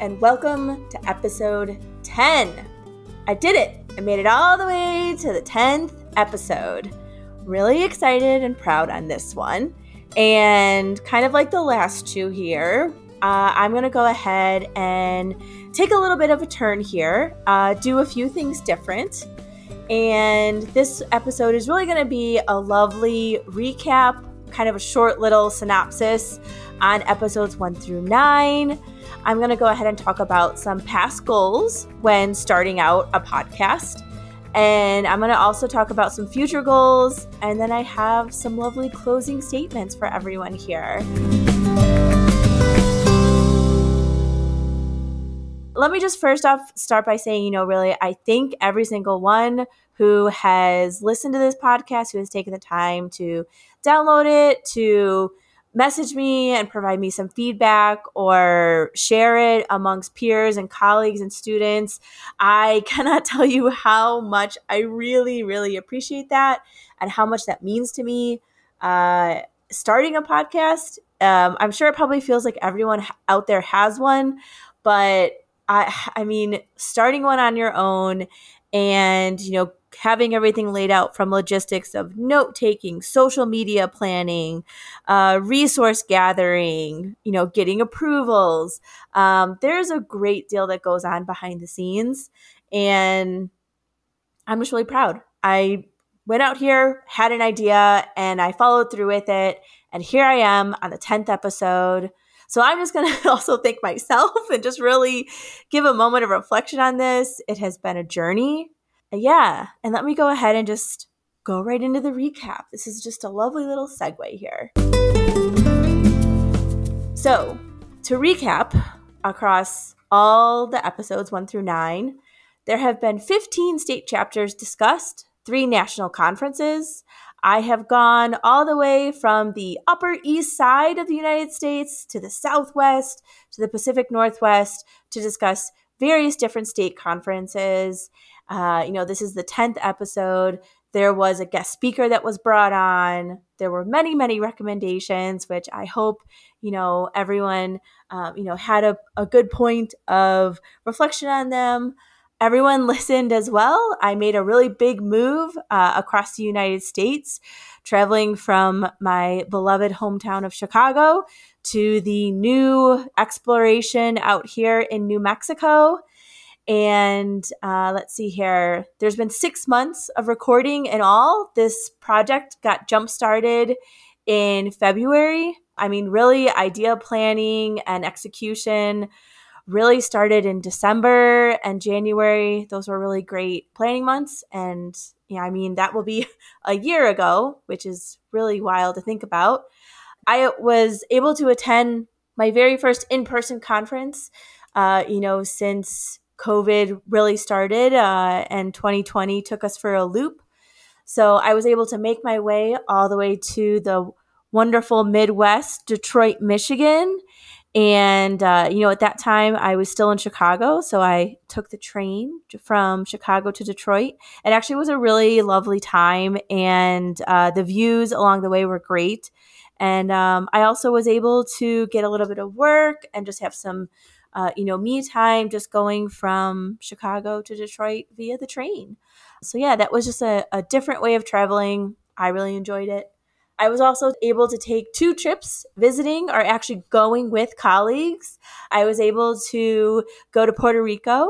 and welcome to episode 10. I did it! I made it all the way to the 10th episode. Really excited and proud on this one. And kind of like the last two here, uh, I'm going to go ahead and take a little bit of a turn here, uh, do a few things different. And this episode is really going to be a lovely recap, kind of a short little synopsis on episodes one through nine. I'm going to go ahead and talk about some past goals when starting out a podcast. And I'm going to also talk about some future goals. And then I have some lovely closing statements for everyone here. Let me just first off start by saying, you know, really, I thank every single one who has listened to this podcast, who has taken the time to download it, to message me and provide me some feedback or share it amongst peers and colleagues and students. I cannot tell you how much I really, really appreciate that and how much that means to me. Uh, starting a podcast, um, I'm sure it probably feels like everyone out there has one, but I, I mean, starting one on your own and, you know, having everything laid out from logistics of note taking, social media planning, uh, resource gathering, you know, getting approvals. Um, there's a great deal that goes on behind the scenes. And I'm just really proud. I went out here, had an idea, and I followed through with it. And here I am on the 10th episode. So I'm just going to also thank myself and just really give a moment of reflection on this. It has been a journey yeah, and let me go ahead and just go right into the recap. This is just a lovely little segue here. So, to recap across all the episodes 1 through 9, there have been 15 state chapters discussed, three national conferences. I have gone all the way from the Upper East Side of the United States to the Southwest to the Pacific Northwest to discuss various different state conferences. Uh, you know, this is the 10th episode. There was a guest speaker that was brought on. There were many, many recommendations, which I hope, you know, everyone, um, you know, had a, a good point of reflection on them. Everyone listened as well. I made a really big move uh, across the United States, traveling from my beloved hometown of Chicago to the new exploration out here in New Mexico. And uh, let's see here. There's been six months of recording in all. This project got jump started in February. I mean, really, idea planning and execution really started in December and January. Those were really great planning months. And yeah, I mean, that will be a year ago, which is really wild to think about. I was able to attend my very first in person conference, uh, you know, since COVID really started uh, and 2020 took us for a loop. So I was able to make my way all the way to the wonderful Midwest, Detroit, Michigan. And, uh, you know, at that time I was still in Chicago. So I took the train from Chicago to Detroit. It actually was a really lovely time. And uh, the views along the way were great. And um, I also was able to get a little bit of work and just have some uh, you know, me time just going from Chicago to Detroit via the train. So, yeah, that was just a, a different way of traveling. I really enjoyed it. I was also able to take two trips visiting or actually going with colleagues. I was able to go to Puerto Rico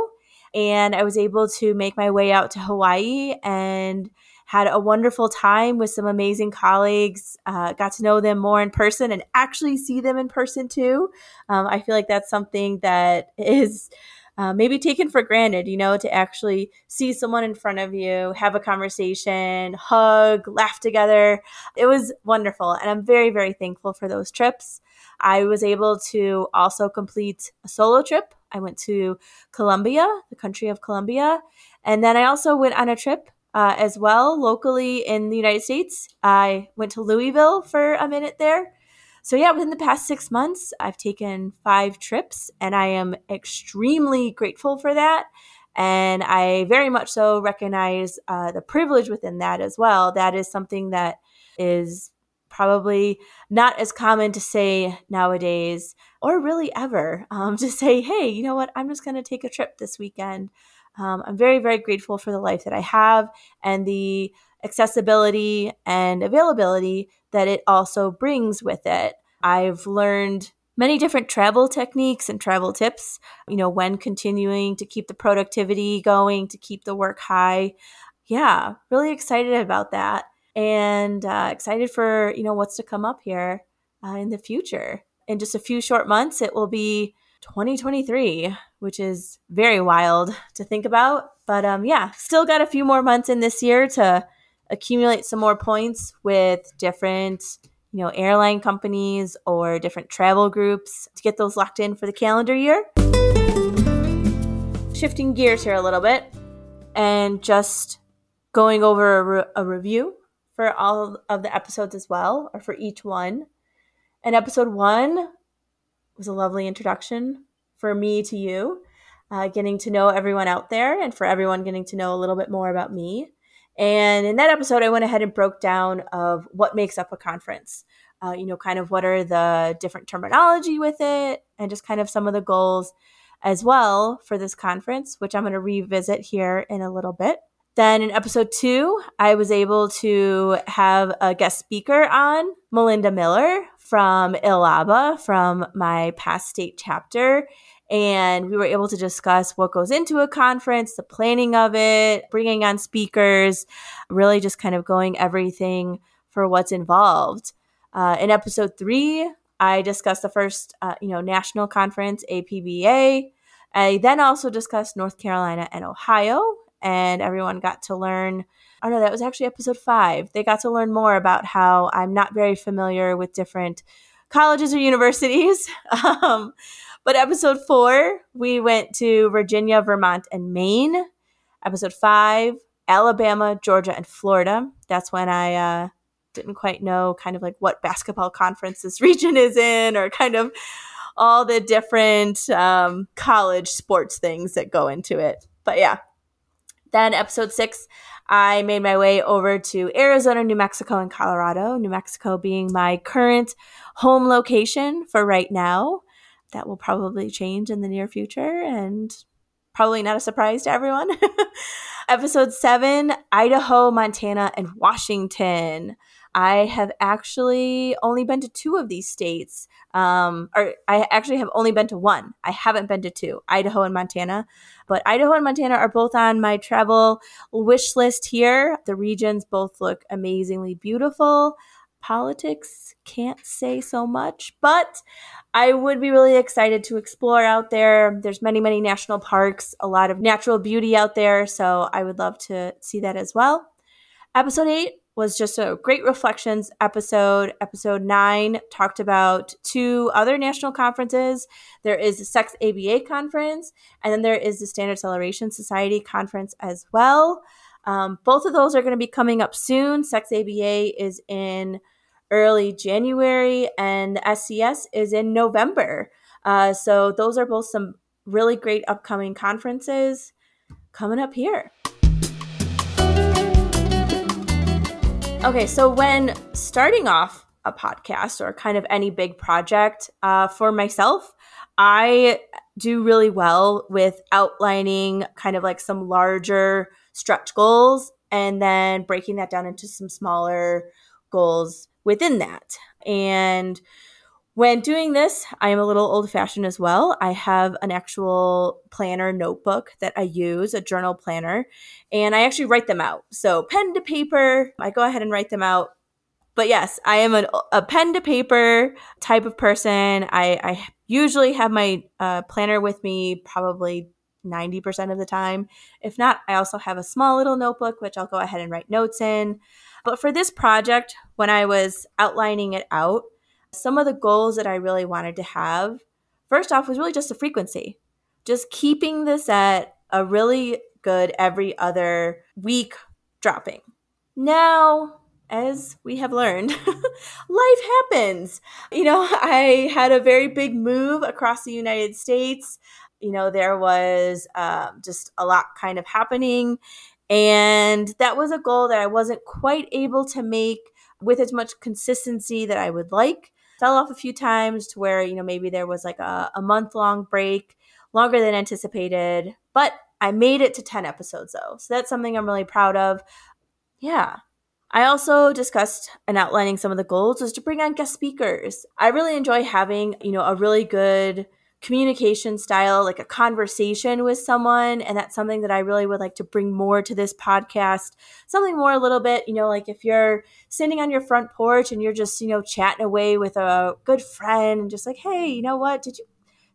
and I was able to make my way out to Hawaii and had a wonderful time with some amazing colleagues, uh, got to know them more in person and actually see them in person too. Um, I feel like that's something that is. Uh, maybe taken for granted, you know, to actually see someone in front of you, have a conversation, hug, laugh together. It was wonderful. And I'm very, very thankful for those trips. I was able to also complete a solo trip. I went to Colombia, the country of Colombia. And then I also went on a trip uh, as well locally in the United States. I went to Louisville for a minute there. So, yeah, within the past six months, I've taken five trips and I am extremely grateful for that. And I very much so recognize uh, the privilege within that as well. That is something that is probably not as common to say nowadays, or really ever, um, to say, hey, you know what, I'm just going to take a trip this weekend. Um, I'm very, very grateful for the life that I have and the accessibility and availability that it also brings with it. I've learned many different travel techniques and travel tips, you know, when continuing to keep the productivity going, to keep the work high. Yeah, really excited about that and uh, excited for, you know, what's to come up here uh, in the future. In just a few short months, it will be 2023, which is very wild to think about. But um, yeah, still got a few more months in this year to accumulate some more points with different, you know, airline companies or different travel groups to get those locked in for the calendar year. Shifting gears here a little bit and just going over a, re- a review for all of the episodes as well, or for each one. And episode one was a lovely introduction for me to you, uh, getting to know everyone out there, and for everyone getting to know a little bit more about me. And in that episode, I went ahead and broke down of what makes up a conference. Uh, you know, kind of what are the different terminology with it, and just kind of some of the goals as well for this conference, which I'm going to revisit here in a little bit. Then in episode two, I was able to have a guest speaker on, Melinda Miller from ILABA, from my past state chapter. And we were able to discuss what goes into a conference, the planning of it, bringing on speakers, really just kind of going everything for what's involved. Uh, in episode three, I discussed the first, uh, you know, national conference, APBA. I then also discussed North Carolina and Ohio and everyone got to learn. Oh no, that was actually episode five. They got to learn more about how I'm not very familiar with different colleges or universities. Um, but episode four, we went to Virginia, Vermont, and Maine. Episode five, Alabama, Georgia, and Florida. That's when I uh, didn't quite know kind of like what basketball conference this region is in or kind of all the different um, college sports things that go into it. But yeah, then, episode six, I made my way over to Arizona, New Mexico, and Colorado. New Mexico being my current home location for right now. That will probably change in the near future and probably not a surprise to everyone. episode seven Idaho, Montana, and Washington. I have actually only been to two of these states. Um, or I actually have only been to one. I haven't been to two, Idaho and Montana. But Idaho and Montana are both on my travel wish list here. The regions both look amazingly beautiful. Politics can't say so much, but I would be really excited to explore out there. There's many, many national parks, a lot of natural beauty out there, so I would love to see that as well. Episode 8 was just a great reflections episode. Episode nine talked about two other national conferences. There is the Sex ABA conference, and then there is the Standard Celeration Society conference as well. Um, both of those are going to be coming up soon. Sex ABA is in early January, and SCS is in November. Uh, so those are both some really great upcoming conferences coming up here. Okay, so when starting off a podcast or kind of any big project uh, for myself, I do really well with outlining kind of like some larger stretch goals and then breaking that down into some smaller goals within that. And when doing this, I am a little old fashioned as well. I have an actual planner notebook that I use, a journal planner, and I actually write them out. So, pen to paper, I go ahead and write them out. But yes, I am a, a pen to paper type of person. I, I usually have my uh, planner with me probably 90% of the time. If not, I also have a small little notebook, which I'll go ahead and write notes in. But for this project, when I was outlining it out, some of the goals that I really wanted to have, first off, was really just a frequency. Just keeping this at a really good every other week dropping. Now, as we have learned, life happens. You know, I had a very big move across the United States. You know, there was um, just a lot kind of happening. And that was a goal that I wasn't quite able to make with as much consistency that I would like. Fell off a few times to where, you know, maybe there was like a, a month long break, longer than anticipated. But I made it to 10 episodes though. So that's something I'm really proud of. Yeah. I also discussed and outlining some of the goals was to bring on guest speakers. I really enjoy having, you know, a really good communication style, like a conversation with someone. And that's something that I really would like to bring more to this podcast. Something more a little bit, you know, like if you're sitting on your front porch and you're just, you know, chatting away with a good friend and just like, hey, you know what? Did you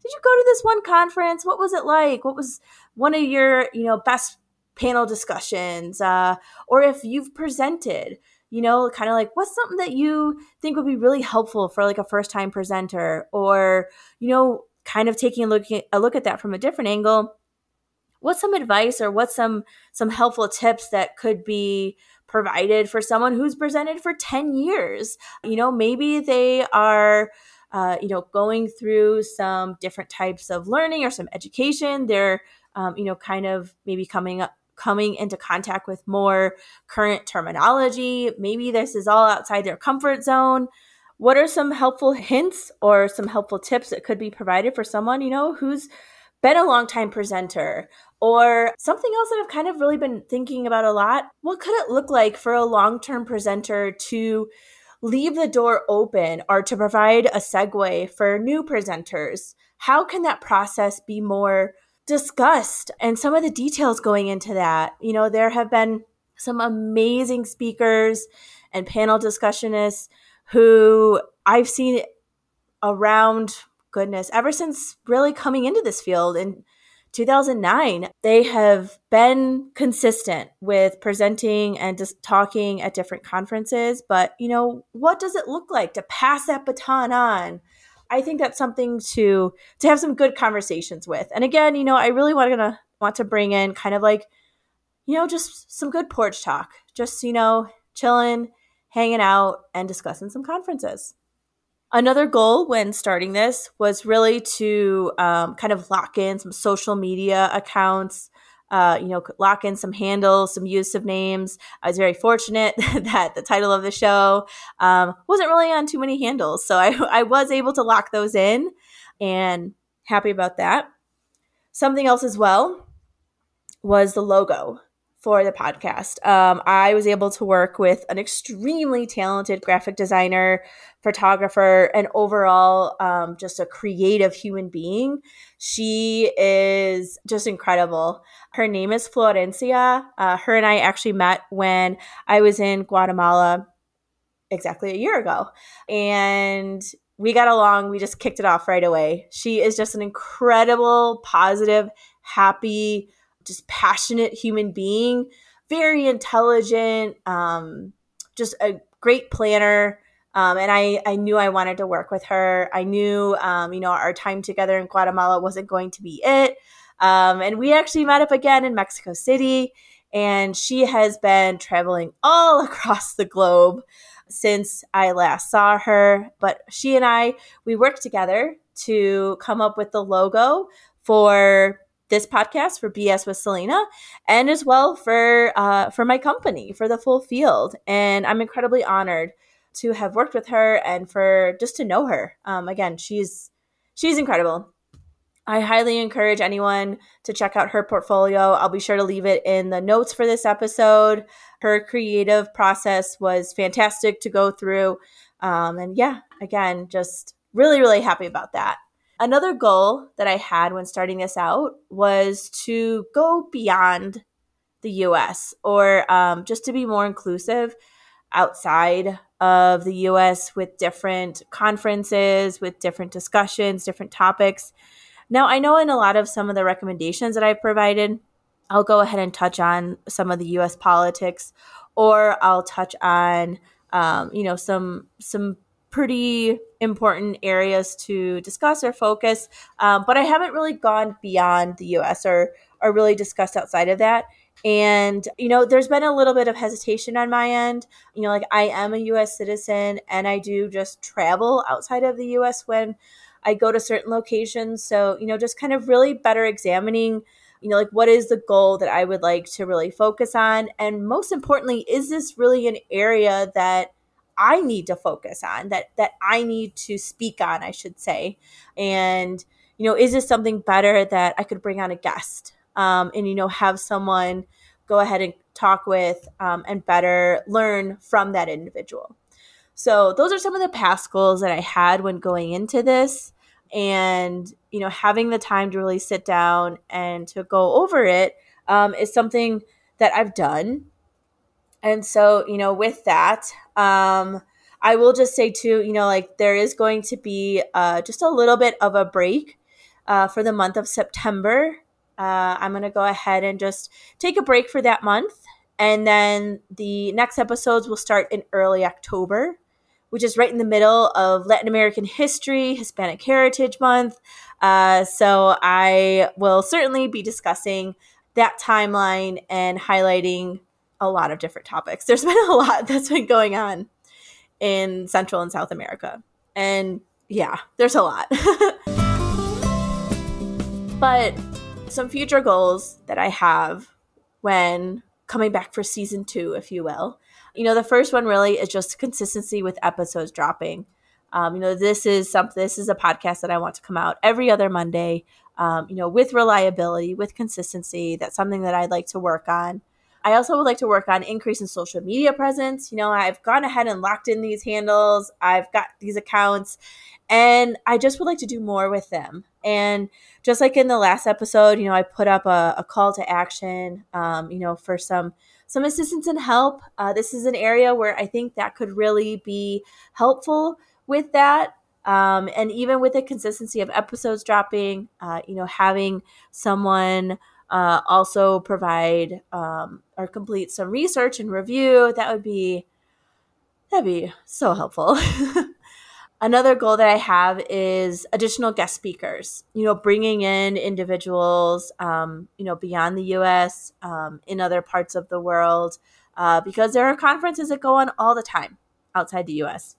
did you go to this one conference? What was it like? What was one of your, you know, best panel discussions? Uh, or if you've presented, you know, kind of like what's something that you think would be really helpful for like a first time presenter or, you know, kind of taking a look at, a look at that from a different angle. What's some advice or what's some some helpful tips that could be provided for someone who's presented for 10 years? You know maybe they are uh, you know going through some different types of learning or some education. They're um, you know kind of maybe coming up coming into contact with more current terminology. Maybe this is all outside their comfort zone what are some helpful hints or some helpful tips that could be provided for someone, you know, who's been a long time presenter or something else that I've kind of really been thinking about a lot? What could it look like for a long term presenter to leave the door open or to provide a segue for new presenters? How can that process be more discussed and some of the details going into that? You know, there have been some amazing speakers and panel discussionists who I've seen around goodness ever since really coming into this field in 2009 they have been consistent with presenting and just talking at different conferences. But you know what does it look like to pass that baton on? I think that's something to to have some good conversations with. And again you know i really want to want to bring in kind of like you know just some good porch talk. Just you know chilling hanging out, and discussing some conferences. Another goal when starting this was really to um, kind of lock in some social media accounts, uh, you know, lock in some handles, some use of names. I was very fortunate that the title of the show um, wasn't really on too many handles. So I, I was able to lock those in and happy about that. Something else as well was the logo for the podcast. Um, I was able to work with an extremely talented graphic designer, photographer, and overall um, just a creative human being. She is just incredible. Her name is Florencia. Uh, her and I actually met when I was in Guatemala exactly a year ago. And we got along. We just kicked it off right away. She is just an incredible, positive, happy, just passionate human being, very intelligent, um, just a great planner. Um, and I, I knew I wanted to work with her. I knew, um, you know, our time together in Guatemala wasn't going to be it. Um, and we actually met up again in Mexico City. And she has been traveling all across the globe since I last saw her. But she and I, we worked together to come up with the logo for this podcast for BS with Salena, and as well for uh, for my company for the full field. And I'm incredibly honored to have worked with her and for just to know her. Um, again, she's she's incredible. I highly encourage anyone to check out her portfolio. I'll be sure to leave it in the notes for this episode. Her creative process was fantastic to go through. Um, and yeah, again, just really, really happy about that. Another goal that I had when starting this out was to go beyond the US or um, just to be more inclusive outside of the US with different conferences, with different discussions, different topics. Now, I know in a lot of some of the recommendations that I've provided, I'll go ahead and touch on some of the US politics or I'll touch on um, you know some some pretty important areas to discuss or focus, um, but I haven't really gone beyond the US or, or really discussed outside of that. And, you know, there's been a little bit of hesitation on my end. You know, like I am a US citizen and I do just travel outside of the US when I go to certain locations. So, you know, just kind of really better examining, you know, like what is the goal that I would like to really focus on? And most importantly, is this really an area that I need to focus on that that I need to speak on, I should say. And you know, is this something better that I could bring on a guest um, and you know have someone go ahead and talk with um, and better learn from that individual. So those are some of the past goals that I had when going into this and you know having the time to really sit down and to go over it um, is something that I've done. And so, you know, with that, um, I will just say too, you know, like there is going to be uh, just a little bit of a break uh, for the month of September. Uh, I'm going to go ahead and just take a break for that month. And then the next episodes will start in early October, which is right in the middle of Latin American History, Hispanic Heritage Month. Uh, so I will certainly be discussing that timeline and highlighting a lot of different topics. There's been a lot that's been going on in Central and South America. And yeah, there's a lot. but some future goals that I have when coming back for season two, if you will. You know, the first one really is just consistency with episodes dropping. Um, you know, this is something. This is a podcast that I want to come out every other Monday um, you know, with reliability, with consistency. That's something that I'd like to work on. I also would like to work on increasing social media presence. You know, I've gone ahead and locked in these handles. I've got these accounts and I just would like to do more with them. And just like in the last episode, you know, I put up a, a call to action, um, you know, for some some assistance and help. Uh, this is an area where I think that could really be helpful with that. Um, and even with the consistency of episodes dropping, uh, you know, having someone uh, also provide um, or complete some research and review, that would be that'd be so helpful. Another goal that I have is additional guest speakers. You know, bringing in individuals, um, you know, beyond the U.S. Um, in other parts of the world, uh, because there are conferences that go on all the time outside the U.S.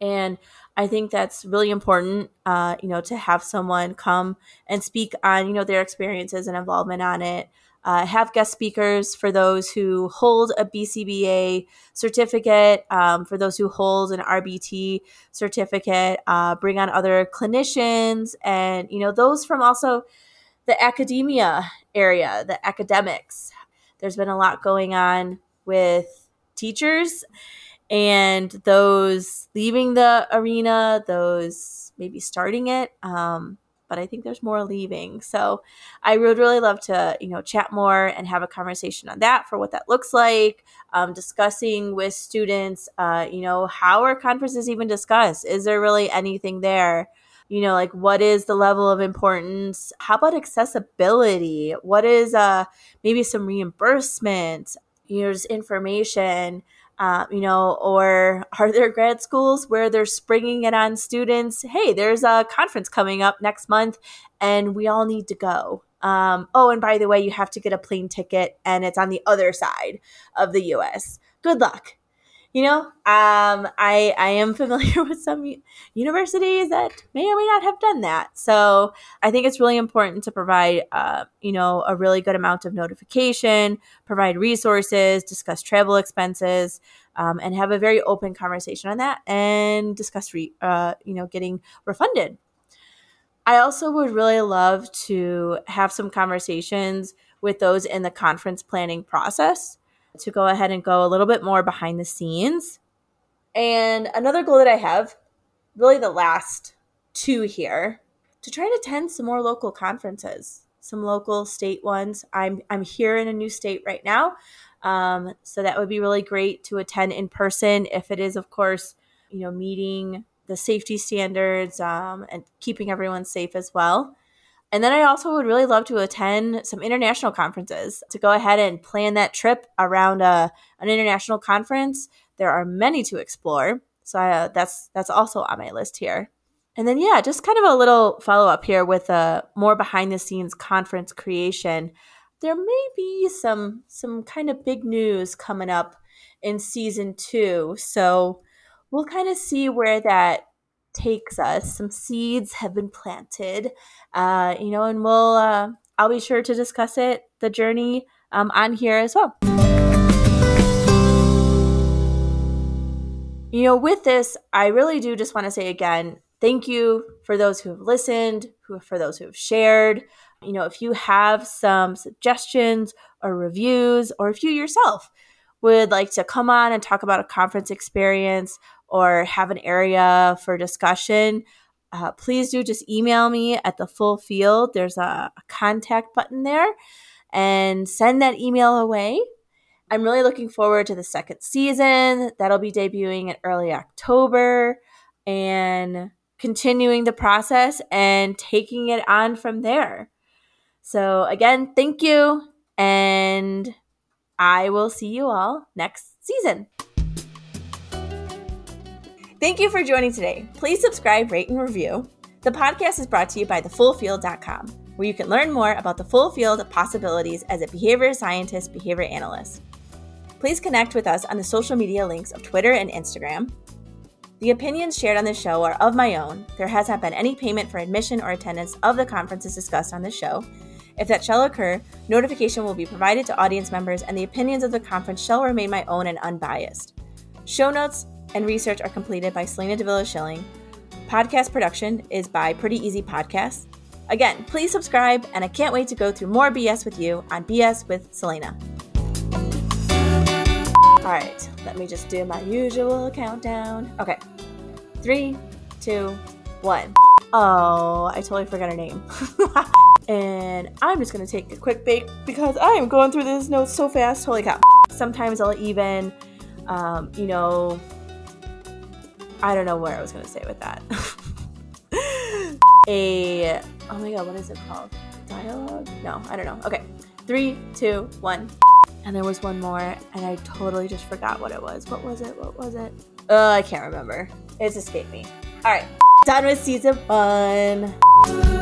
And I think that's really important, uh, you know, to have someone come and speak on, you know, their experiences and involvement on it. Uh, have guest speakers for those who hold a BCBA certificate, um, for those who hold an RBT certificate, uh, bring on other clinicians and, you know, those from also the academia area, the academics. There's been a lot going on with teachers and those leaving the arena, those maybe starting it. Um, but I think there's more leaving. So I would really love to, you know, chat more and have a conversation on that for what that looks like. Um, discussing with students, uh, you know, how are conferences even discussed? Is there really anything there? You know, like what is the level of importance? How about accessibility? What is uh maybe some reimbursement? You know, just information uh, you know, or are there grad schools where they're springing it on students? Hey, there's a conference coming up next month and we all need to go. Um, oh, and by the way, you have to get a plane ticket and it's on the other side of the US. Good luck you know um, I, I am familiar with some universities that may or may not have done that. So i think it's really important to provide uh, you know a really good amount of notification provide resources discuss travel expenses um, and have a very open conversation on that and discuss re- uh, you know getting refunded. I also would really love to have some conversations with those in the conference planning process to go ahead and go a little bit more behind the scenes. And another goal that I have, really the last two here, to try to attend some more local conferences, some local state ones. I'm I'm here in a new state right now. Um, so that would be really great to attend in person if it is, of course, you know, meeting the safety standards um, and keeping everyone safe as well. And then I also would really love to attend some international conferences to go ahead and plan that trip around a, uh, an international conference. There are many to explore. So I, uh, that's that's also on my list here. And then yeah, just kind of a little follow up here with a uh, more behind the scenes conference creation. There may be some some kind of big news coming up in season 2. So we'll kind of see where that takes us. Some seeds have been planted, uh, you know, and we'll, uh, I'll be sure to discuss it, the journey um, on here as well. you know, with this, I really do just want to say again, thank you for those who have listened, who for those who have shared. You know, if you have some suggestions or reviews, or if you yourself would like to come on and talk about a conference experience or have an area for discussion, uh, please do just email me at the full field. There's a, a contact button there and send that email away. I'm really looking forward to the second season. That'll be debuting in early October and continuing the process and taking it on from there. So, again, thank you, and I will see you all next season. Thank you for joining today. Please subscribe, rate, and review. The podcast is brought to you by thefullfield.com, where you can learn more about the full field of possibilities as a behavior scientist, behavior analyst. Please connect with us on the social media links of Twitter and Instagram. The opinions shared on this show are of my own. There has not been any payment for admission or attendance of the conferences discussed on this show. If that shall occur, notification will be provided to audience members, and the opinions of the conference shall remain my own and unbiased. Show notes, and research are completed by Salena Davila Schilling. Podcast production is by Pretty Easy Podcasts. Again, please subscribe, and I can't wait to go through more BS with you on BS with Salena. All right, let me just do my usual countdown. Okay, three, two, one. Oh, I totally forgot her name. and I'm just gonna take a quick break because I am going through this note so fast. Holy cow. Sometimes I'll even, um, you know, I don't know where I was gonna say with that. a oh my god, what is it called? Dialogue? No, I don't know. Okay, three, two, one. And there was one more, and I totally just forgot what it was. What was it? What was it? Uh, I can't remember. It's escaped me. All right, done with season one.